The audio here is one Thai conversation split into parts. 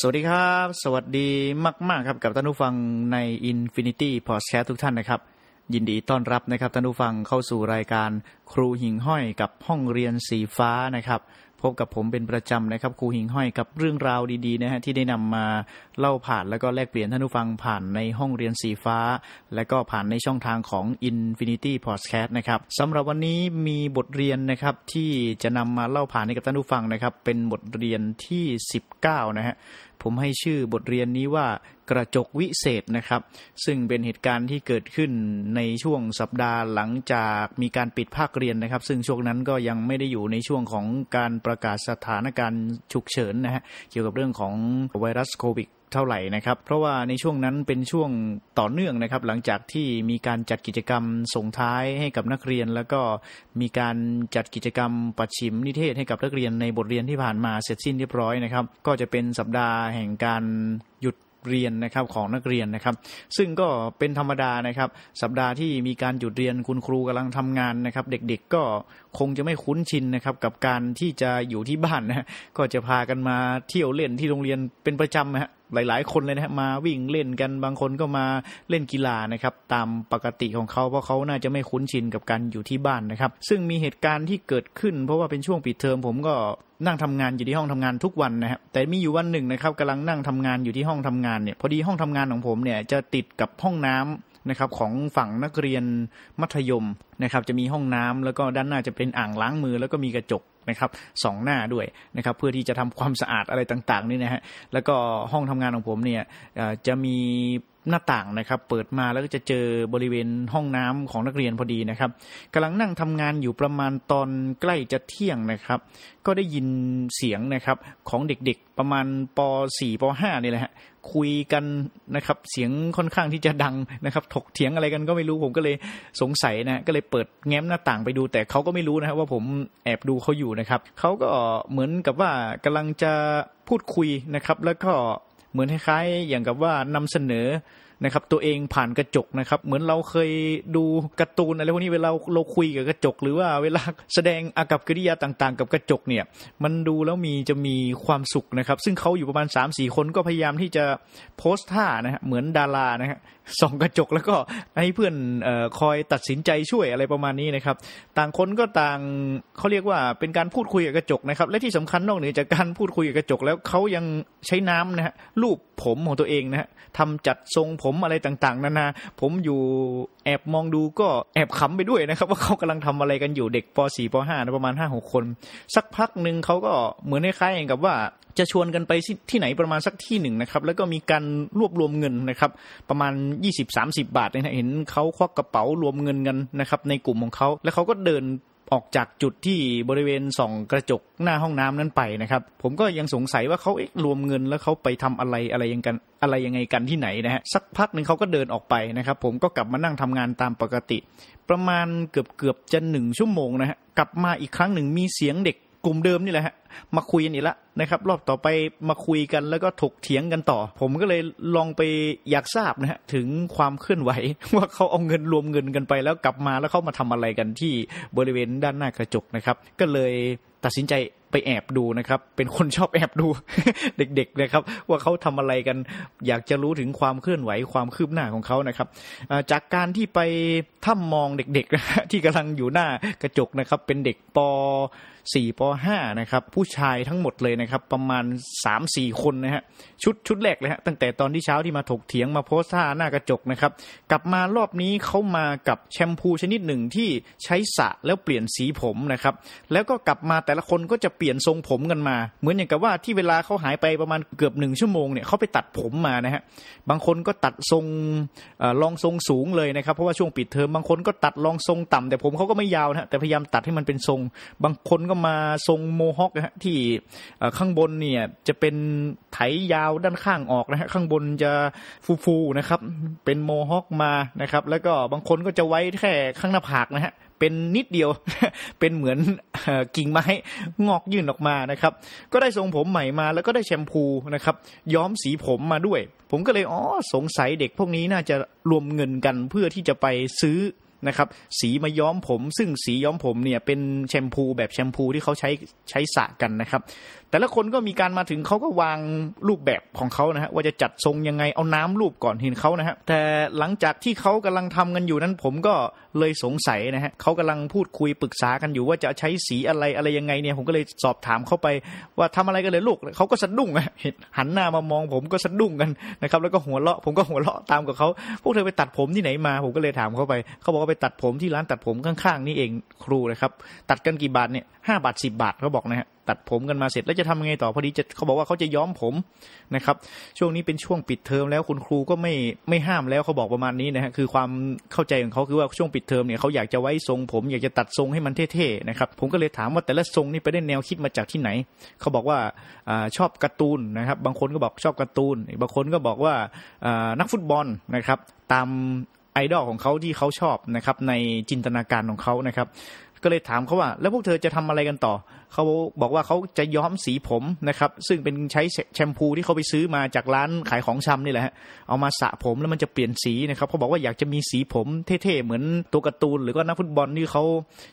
สวัสดีครับ สวัสดีมาก ๆ ครับกับท่านผู้ฟังใน Infinity Podcast ทุกท่านนะครับ ยินดีต้อนรับนะครับท่านผู้ฟังเข้าสู่รายการครูหิ่งห้อยกับห้องเรียนสีฟ้านะครับ พบกับผมเป็นประจำนะครับ ครูหิ่งห้อยกับเรื่องราวดีๆนะฮะที่ได้นำมาเล่าผ่านแล้วก็แลกเปลี่ยนท่านผู้ฟังผ่านในห้องเรียนสีฟ้า และก็ผ่านในช่องทางของ Infinity Podcast นะครับสำหรับวันนี้มีบทเรียนนะครับที่จะนำมาเล่าผ่านให้กับท่านผู้ฟังนะครับ เป็นบทเรียนที่ 19 นะฮะ ผมให้ชื่อบทเรียนนี้ว่ากระจกวิเศษนะครับ ซึ่งเป็นเหตุการณ์ที่เกิดขึ้นในช่วงสัปดาห์หลังจากมีการปิดภาคเรียนนะครับ ซึ่งช่วงนั้นก็ยังไม่ได้อยู่ในช่วงของการประกาศสถานการณ์ฉุกเฉินนะฮะเกี่ยวกับเรื่องของไวรัสโควิด เท่าไหร่นะครับ เพราะว่าในช่วงนั้นเป็นช่วงต่อเนื่องนะครับ หลังจากที่มีการจัดกิจกรรมส่งท้ายให้กับนักเรียน แล้วก็มีการจัดกิจกรรมปัดชิมนิเทศให้กับนักเรียนในบทเรียนที่ผ่านมาเสร็จสิ้นเรียบร้อยนะครับ ก็จะเป็นสัปดาห์แห่งการหยุดเรียนนะครับของนักเรียนนะครับ ซึ่งก็เป็นธรรมดานะครับ สัปดาห์ที่มีการหยุดเรียนคุณครูกำลังทำงานนะครับ เด็กๆก็คงจะไม่คุ้นชินนะครับ กับการที่จะอยู่ที่บ้านนะฮะก็จะพากันมาเที่ยวเล่นที่โรงเรียนเป็นประจำนะฮะ หลาย ๆ คนเลยนะฮะมาวิ่งเล่นกันบางคนก็มาเล่นกีฬานะครับ ตามปกติของเขาเพราะเขาน่าจะไม่คุ้นชินกับการอยู่ที่บ้านนะครับ ซึ่งมีเหตุการณ์ที่เกิดขึ้น เพราะว่าเป็นช่วงปิดเทอมผมก็นั่งทำงานอยู่ที่ห้องทำงานทุกวันนะครับแต่มีอยู่วันหนึ่งนะครับกำลังนั่งทำงานอยู่ที่ห้องทำงานเนี่ยพอดีห้องทำงานของผมเนี่ยจะติดกับห้องน้ำนะครับของฝั่งนักเรียนมัธยมนะครับจะมีห้องน้ำแล้วก็ด้านหน้าจะเป็นอ่างล้างมือแล้วก็มีกระจก นะครับสองหน้าด้วยนะครับเพื่อที่จะทำความสะอาดอะไรต่างๆนี่นะฮะแล้วก็ห้องทำงานของผมเนี่ยจะมีหน้าต่างนะครับ เปิดมาแล้วก็จะเจอบริเวณห้องน้ำของนักเรียนพอดีนะครับกำลังนั่งทำงานอยู่ประมาณตอนใกล้จะเที่ยงนะครับ ก็ได้ยินเสียงนะครับของเด็กๆประมาณป .4 ป .5 นี่แหละฮะคุยกันนะครับเสียงค่อนข้างที่จะดังนะครับ ถกเถียงอะไรกันก็ไม่รู้ผมก็เลยสงสัยนะก็เลยเปิดแง้มหน้าต่างไปดู แต่เขาก็ไม่รู้นะครับว่าผมแอบดูเขาอยู่นะครับเขาก็เหมือนกับว่ากำลังจะพูดคุยนะครับ แล้วก็เหมือนคล้ายๆอย่างกับว่านำเสนอนะครับตัวเองผ่านกระจกนะครับ เหมือนเราเคยดูการ์ตูนอะไรพวกนี้เวลาเราคุยกับกระจก หรือว่าเวลาแสดงอากับกิริยาต่างๆ กับกระจกเนี่ย มันดูแล้วมีจะมีความสุขนะครับ ซึ่งเขาอยู่ประมาณ3 4คนก็พยายามที่จะโพสท่านะฮะเหมือนดารานะฮะ ส่องกระจกแล้วก็ให้เพื่อนออคอยตัดสินใจช่วยอะไรประมาณนี้นะครับ ต่างคนก็ต่างเขาเรียกว่าเป็นการพูดคุยกับกระจกนะครับ และที่สำคัญนอกเหนือจากการพูดคุยกับกระจกแล้วเขายังใช้น้ำนะฮะลูบผมของตัวเองนะฮะทำจัดทรงผมอะไรต่างๆนานาผมอยู่แอบมองดูก็แอบขำไปด้วยนะครับ ว่าเขากำลังทำอะไรกันอยู่เด็กป .4 ป .5 นะประมาณ5 6คน สักพักหนึ่งเขาก็เหมือนคล้ายๆกับว่า จะชวนกันไปที่ไหนประมาณสักที่หนึ่งนะครับ แล้วก็มีการรวบรวมเงินนะครับ ประมาณ 20-30 บาทนะเห็นเขาควักกระเป๋ารวมเงินกันนะครับ ในกลุ่มของเขาแล้วเขาก็เดินออกจากจุดที่บริเวณส่องกระจกหน้าห้องน้ำนั้นไปนะครับ ผมก็ยังสงสัยว่าเขาเอ๊ะรวมเงินแล้วเขาไปทำอะไรอะไรยังกันอะไรยังไงกันที่ไหนนะฮะสักพักหนึ่งเขาก็เดินออกไปนะครับ ผมก็กลับมานั่งทำงานตามปกติ ประมาณเกือบเกือบจะหนึ่งชั่วโมงนะฮะกลับมาอีกครั้งหนึ่งมีเสียงเด็ก กลุ่มเดิมนี่แหละฮะมาคุยกันอีกล้วนะครับ รอบต่อไปมาคุยกันแล้วก็ถกเถียงกันต่อ ผมก็เลยลองไปอยากทราบนะฮะถึงความเคลื่อนไหว ว่าเขาเอาเงินรวมเงินกันไป แล้วกลับมาแล้วเขามาทำอะไรกันที่บริเวณด้านหน้ากระจกนะครับ ก็เลยตัดสินใจไปแอบดูนะครับ เป็นคนชอบแอบดูเด็กๆนะครับ ว่าเขาทำอะไรกัน อยากจะรู้ถึงความเคลื่อนไหวความคืบหน้าของเขานะครับ จากการที่ไปถ้ามองเด็กๆที่กำลังอยู่หน้ากระจกนะครับ เป็นเด็กป 4ป .5 นะครับผู้ชายทั้งหมดเลยนะครับประมาณ 3-4 คนนะฮะชุดชุดแรกเลยฮะตั้งแต่ตอนที่เช้าที่มาถกเถียงมาโพสท่าหน้ากระจกนะครับกลับมารอบนี้เขามากับแชมพูชนิดหนึ่งที่ใช้สระแล้วเปลี่ยนสีผมนะครับแล้วก็กลับมาแต่ละคนก็จะเปลี่ยนทรงผมกันมา เหมือนอย่างกับว่าที่เวลาเขาหายไปประมาณเกือบหนึ่งชั่วโมงเนี่ยเขาไปตัดผมมานะฮะบางคนก็ตัดทรงลองทรงสูงเลยนะครับเพราะว่าช่วงปิดเทอมบางคนก็ตัดลองทรงต่ำแต่ผมเขาก็ไม่ยาวนะฮะแต่พยายามตัดให้มันเป็นทรง บางคนก็มาทรงโมฮอคนะฮะที่ข้างบนเนี่ยจะเป็นไถยาวด้านข้างออกนะฮะข้างบนจะฟูๆนะครับ เป็นโมฮอคมานะครับ แล้วก็บางคนก็จะไว้แค่ข้างหน้าผากนะฮะเป็นนิดเดียว เป็นเหมือนกิ่งไม้งอกยื่นออกมานะครับ ก็ได้ทรงผมใหม่มาแล้วก็ได้แชมพูนะครับ ย้อมสีผมมาด้วย ผมก็เลยอ๋อสงสัยเด็กพวกนี้น่าจะรวมเงินกันเพื่อที่จะไปซื้อ นะครับสีมาย้อมผม ซึ่งสีย้อมผมเนี่ยเป็นแชมพูแบบแชมพูที่เขาใช้ใช้สระกันนะครับ แต่ละคนก็มีการมาถึงเขาก็วางรูปแบบของเขานะฮะว่าจะจัดทรงยังไงเอาน้ำรูปก่อนเห็นเขานะฮะแต่หลังจากที่เขากำลังทำกันอยู่นั้นผมก็ เลยสงสัยนะฮะเขากำลังพูดคุยปรึกษากันอยู่ว่าจะใช้สีอะไรอะไรยังไงเนี่ย ผมก็เลยสอบถามเข้าไปว่าทำอะไรกันเลยลูกเขาก็สะดุ้งเห็นหันหน้ามามองผมก็สะดุ้งกันนะครับ แล้วก็หัวเราะผมก็หัวเราะตามกับเขาพวกเธอไปตัดผมที่ไหนมา ผมก็เลยถามเขาไป เขาบอกว่าไปตัดผมที่ร้านตัดผมข้างๆนี่เองครูนะครับ ตัดกันกี่บาทเนี่ย ห้าบาทสิบาทเขาบอกนะฮะตัดผมกันมาเสร็จแล้วจะทำยังไงต่อพอดีจะเขาบอกว่าเขาจะย้อมผมนะครับ ช่วงนี้เป็นช่วงปิดเทอมแล้วคุณครูก็ไม่ไม่ห้ามแล้วเขาบอกประมาณนี้นะฮะคือความเข้าใจของเขาคือว่าช่วงปิดเทอมเนี่ยเขาอยากจะไว้ทรงผม อยากจะตัดทรงให้มันเท่ๆนะครับผมก็เลยถามว่าแต่ละทรงนี่ไปได้แนวคิดมาจากที่ไหน เขาบอกว่าอชอบการ์ตูนนะครับ บางคนก็บอกชอบการ์ตูนบางคนก็บอกว่านักฟุตบอลนะครับ ตามไอดอลของเขาที่เขาชอบนะครับในจินตนาการของเขานะครับ ก็เลยถามเขาว่า แล้วพวกเธอจะทำอะไรกันต่อ เขาบอกว่าเขาจะย้อมสีผมนะครับ ซึ่งเป็นใช้แชมพูที่เขาไปซื้อมาจากร้านขายของชำนี่แหละฮะเอามาสระผมแล้วมันจะเปลี่ยนสีนะครับเขาบอกว่าอยากจะมีสีผมเท่ๆเหมือนตัวการ์ตูน หรือก็นักฟุตบอลที่เขา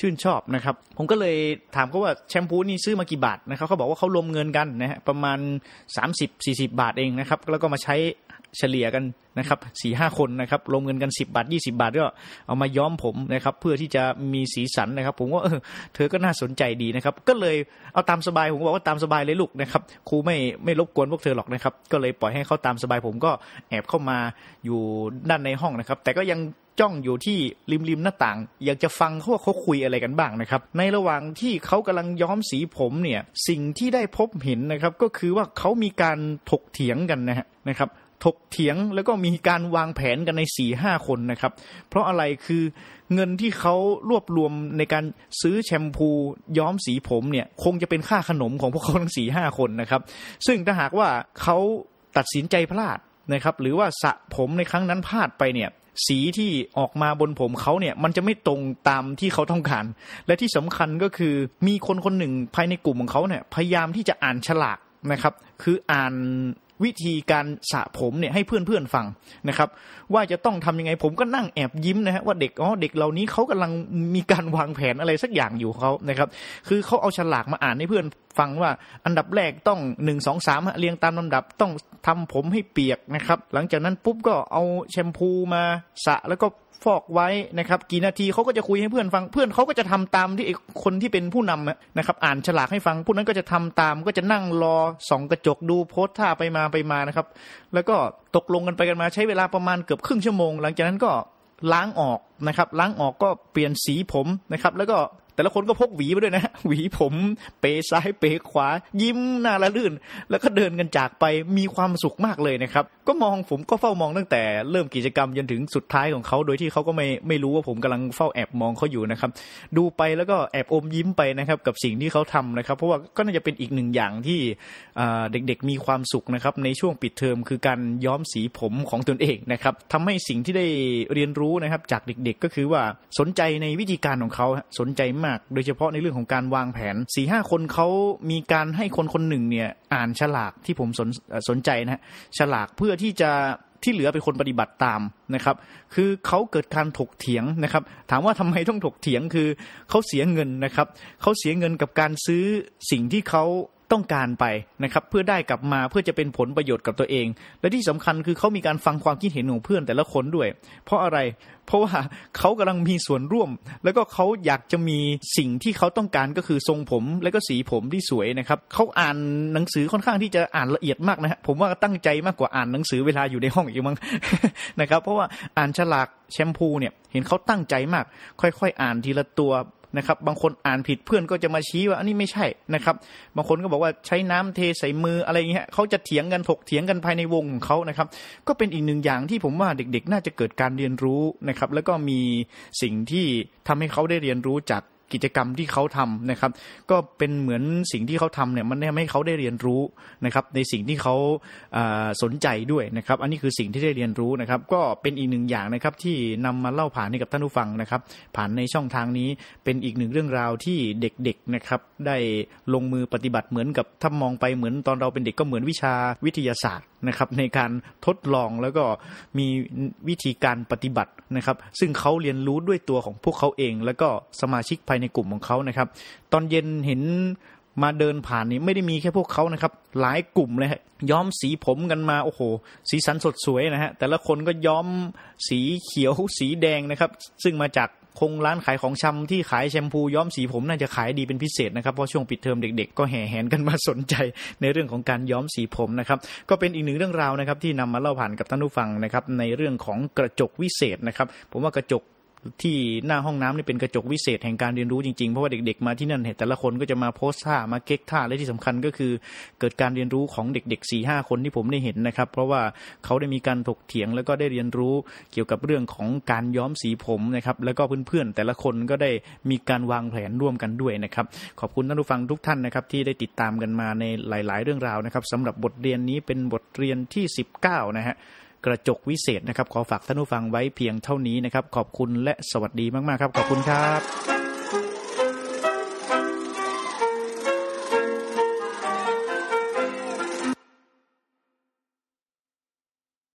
ชื่นชอบนะครับ ผมก็เลยถามเขาว่าแชมพูนี่ซื้อมากี่บาทนะครับเขาบอกว่าเขารวมเงินกันนะฮะประมาณ 30-40 บาทเองนะครับแล้วก็มาใช้ เฉลี่ยกันนะครับสี่ห้าคนนะครับลงเงินกันสิบาทยี่สิบาทก็เอามาย้อมผมนะครับ เพื่อที่จะมีสีสันนะครับ ผมว่าเออเธอก็น่าสนใจดีนะครับ ก็เลยเอาตามสบายผมบอกว่าตามสบายเลยลูกนะครับครูไม่ไม่รบกวนพวกเธอหรอกนะครับ ก็เลยปล่อยให้เขาตามสบายผมก็แอบเข้ามาอยู่ด้านในห้องนะครับ แต่ก็ยังจ้องอยู่ที่ริมริมหน้าต่าง อยากจะฟังเขาว่าเขาคุยอะไรกันบ้างนะครับ ในระหว่างที่เขากำลังย้อมสีผมเนี่ย สิ่งที่ได้พบเห็นนะครับ ก็คือว่าเขามีการถกเถียงกันนะฮะนะครับ ถกเถียงแล้วก็มีการวางแผนกันในสี่ห้าคนนะครับ เพราะอะไรคือเงินที่เขารวบรวมในการซื้อแชมพูย้อมสีผมเนี่ย คงจะเป็นค่าขนมของพวกเขาทั้งสี่ห้าคนนะครับ ซึ่งถ้าหากว่าเขาตัดสินใจพลาดนะครับ หรือว่าสระผมในครั้งนั้นพลาดไปเนี่ยสีที่ออกมาบนผมเขาเนี่ยมันจะไม่ตรงตามที่เขาต้องการ และที่สำคัญก็คือมีคนคนหนึ่งภายในกลุ่มของเขาเนี่ยพยายามที่จะอ่านฉลากนะครับ คืออ่าน วิธีการสระผมเนี่ยให้เพื่อนๆฟังนะครับ ว่าจะต้องทำยังไงผมก็นั่งแอบยิ้มนะฮะว่าเด็กอ๋อเด็กเหล่านี้เขากำลังมีการวางแผนอะไรสักอย่างอยู่เขานะครับ คือเขาเอาฉลากมาอ่านให้เพื่อนฟังว่าอันดับแรกต้องหนึ่งสองสามเรียงตามลำดับต้องทำผมให้เปียกนะครับ หลังจากนั้นปุ๊บก็เอาแชมพูมาสระแล้วก็ ฟอกไว้นะครับกี่นาทีเขาก็จะคุยให้เพื่อนฟังเพื่อนเขาก็จะทำตามที่คนที่เป็นผู้นำนะครับอ่านฉลากให้ฟังผู้นั้นก็จะทำตามก็จะนั่งรอส่องกระจกดูโพสท่าไปมาไปมานะครับ แล้วก็ตกลงกันไปกันมาใช้เวลาประมาณเกือบครึ่งชั่วโมง หลังจากนั้นก็ล้างออกนะครับล้างออกก็เปลี่ยนสีผมนะครับแล้วก็แต่ละคนก็พกหวีมาด้วยนะ หวีผม เปซ้ายเปขวา ยิ้มหน้าละลื่น แล้วก็เดินกันจากไปมีความสุขมากเลยนะครับ ก็มองผมก็เฝ้ามองตั้งแต่เริ่มกิจกรรมจนถึงสุดท้ายของเขาโดยที่เขาก็ไม่ไม่รู้ว่าผมกำลังเฝ้าแอบมองเขาอยู่นะครับ ดูไปแล้วก็แอบอมยิ้มไปนะครับกับสิ่งที่เขาทำนะครับ เพราะว่าก็น่าจะเป็นอีกหนึ่งอย่างที่เด็กๆมีความสุขนะครับ ในช่วงปิดเทอมคือการย้อมสีผมของตนเองนะครับทำให้สิ่งที่ได้เรียนรู้นะครับ จากเด็กๆก็คือว่าสนใจในวิธีการของเขาสนใจมาก โดยเฉพาะในเรื่องของการวางแผนสี่ห้าคนเขามีการให้คนคนหนึ่งเนี่ยอ่านฉลากที่ผมสนสนใจนะฮะฉลากเพื่อที่จะที่เหลือเป็นคนปฏิบัติตามนะครับ คือเขาเกิดการถกเถียงนะครับ ถามว่าทำไมต้องถกเถียงคือเขาเสียเงินนะครับเขาเสียเงินกับการซื้อสิ่งที่เขา ต้องการไปนะครับ เพื่อได้กลับมาเพื่อจะเป็นผลประโยชน์กับตัวเอง และที่สำคัญคือเขามีการฟังความคิดเห็นของเพื่อนแต่ละคนด้วย เพราะอะไร เพราะว่าเขากำลังมีส่วนร่วม แล้วก็เขาอยากจะมีสิ่งที่เขาต้องการก็คือทรงผม และก็สีผมที่สวยนะครับเขาอ่านหนังสือค่อนข้างที่จะอ่านละเอียดมากนะฮะผมว่าตั้งใจมากกว่าอ่านหนังสือเวลาอยู่ในห้องอีกมั้งนะครับ เพราะว่าอ่านฉลากแชมพูเนี่ยเห็นเขาตั้งใจมาก ค่อยๆ อ่านทีละตัว นะครับ บางคนอ่านผิดเพื่อนก็จะมาชี้ว่าอันนี้ไม่ใช่นะครับ บางคนก็บอกว่าใช้น้ำเทใส่มืออะไรเงี้ยเขาจะเถียงกันถกเถียงกันภายในวงของเขานะครับ ก็เป็นอีกหนึ่งอย่างที่ผมว่าเด็กๆ น่าจะเกิดการเรียนรู้นะครับ แล้วก็มีสิ่งที่ทำให้เขาได้เรียนรู้จาก กิจกรรมที่เขาทำนะครับ ก็เป็นเหมือนสิ่งที่เขาทำเนี่ยมันทำให้เขาได้เรียนรู้นะครับ ในสิ่งที่เขาสนใจด้วยนะครับ อันนี้คือสิ่งที่ได้เรียนรู้นะครับ ก็เป็นอีกหนึ่งอย่างนะครับที่นำมาเล่าผ่านให้กับท่านผู้ฟังนะครับ ผ่านในช่องทางนี้เป็นอีกหนึ่งเรื่องราวที่เด็กๆนะครับได้ลงมือปฏิบัติเหมือนกับถ้ามองไปเหมือนตอนเราเป็นเด็กก็เหมือนวิชาวิทยาศาสตร์นะครับในการทดลองแล้วก็มีวิธีการปฏิบัตินะครับ ซึ่งเขาเรียนรู้ด้วยตัวของพวกเขาเอง แล้วก็สมาชิกภายในกลุ่มของเขานะครับ ตอนเย็นเห็นมาเดินผ่านนี่ไม่ได้มีแค่พวกเขานะครับ หลายกลุ่มเลยฮะย้อมสีผมกันมาโอ้โห สีสันสดสวยนะฮะแต่ละคนก็ย้อมสีเขียวสีแดงนะครับ ซึ่งมาจากคงร้านขายของชำที่ขายแชมพูย้อมสีผมน่าจะขายดีเป็นพิเศษนะครับเพราะช่วงปิดเทอมเด็ก ๆ ก็แห่แหนกันมาสนใจในเรื่องของการย้อมสีผมนะครับก็เป็นอีกหนึ่งเรื่องราวนะครับที่นำมาเล่าผ่านกับท่านผู้ฟังนะครับในเรื่องของกระจกวิเศษนะครับ ผมว่ากระจก ที่หน้าห้องน้ำนี่เป็นกระจกวิเศษแห่งการเรียนรู้จริงๆ เพราะว่าเด็กๆมาที่นั่นเห็นแต่ละคนก็จะมาโพสท่ามาเก๊กท่าและที่สำคัญก็คือเกิดการเรียนรู้ของเด็กๆ4ี่ห้าคนที่ผมได้เห็นนะครับ เพราะว่าเขาได้มีการถกเถียงแล้วก็ได้เรียนรู้เกี่ยวกับเรื่องของการย้อมสีผมนะครับแล้วก็เพื่อนๆแต่ละคนก็ได้มีการวางแผนร่วมกันด้วยนะครับ ขอบคุณท่านผู้ฟังทุกท่านนะครับที่ได้ติดตามกันมาในหลาย ๆ เรื่องราวนะครับสำหรับบทเรียนนี้เป็นบทเรียนที่ 19 นะฮะ กระจกวิเศษนะครับ ขอฝากท่านผู้ฟังไว้เพียงเท่านี้นะครับ ขอบคุณและสวัสดีมาก ๆ ครับ ขอบคุณครับ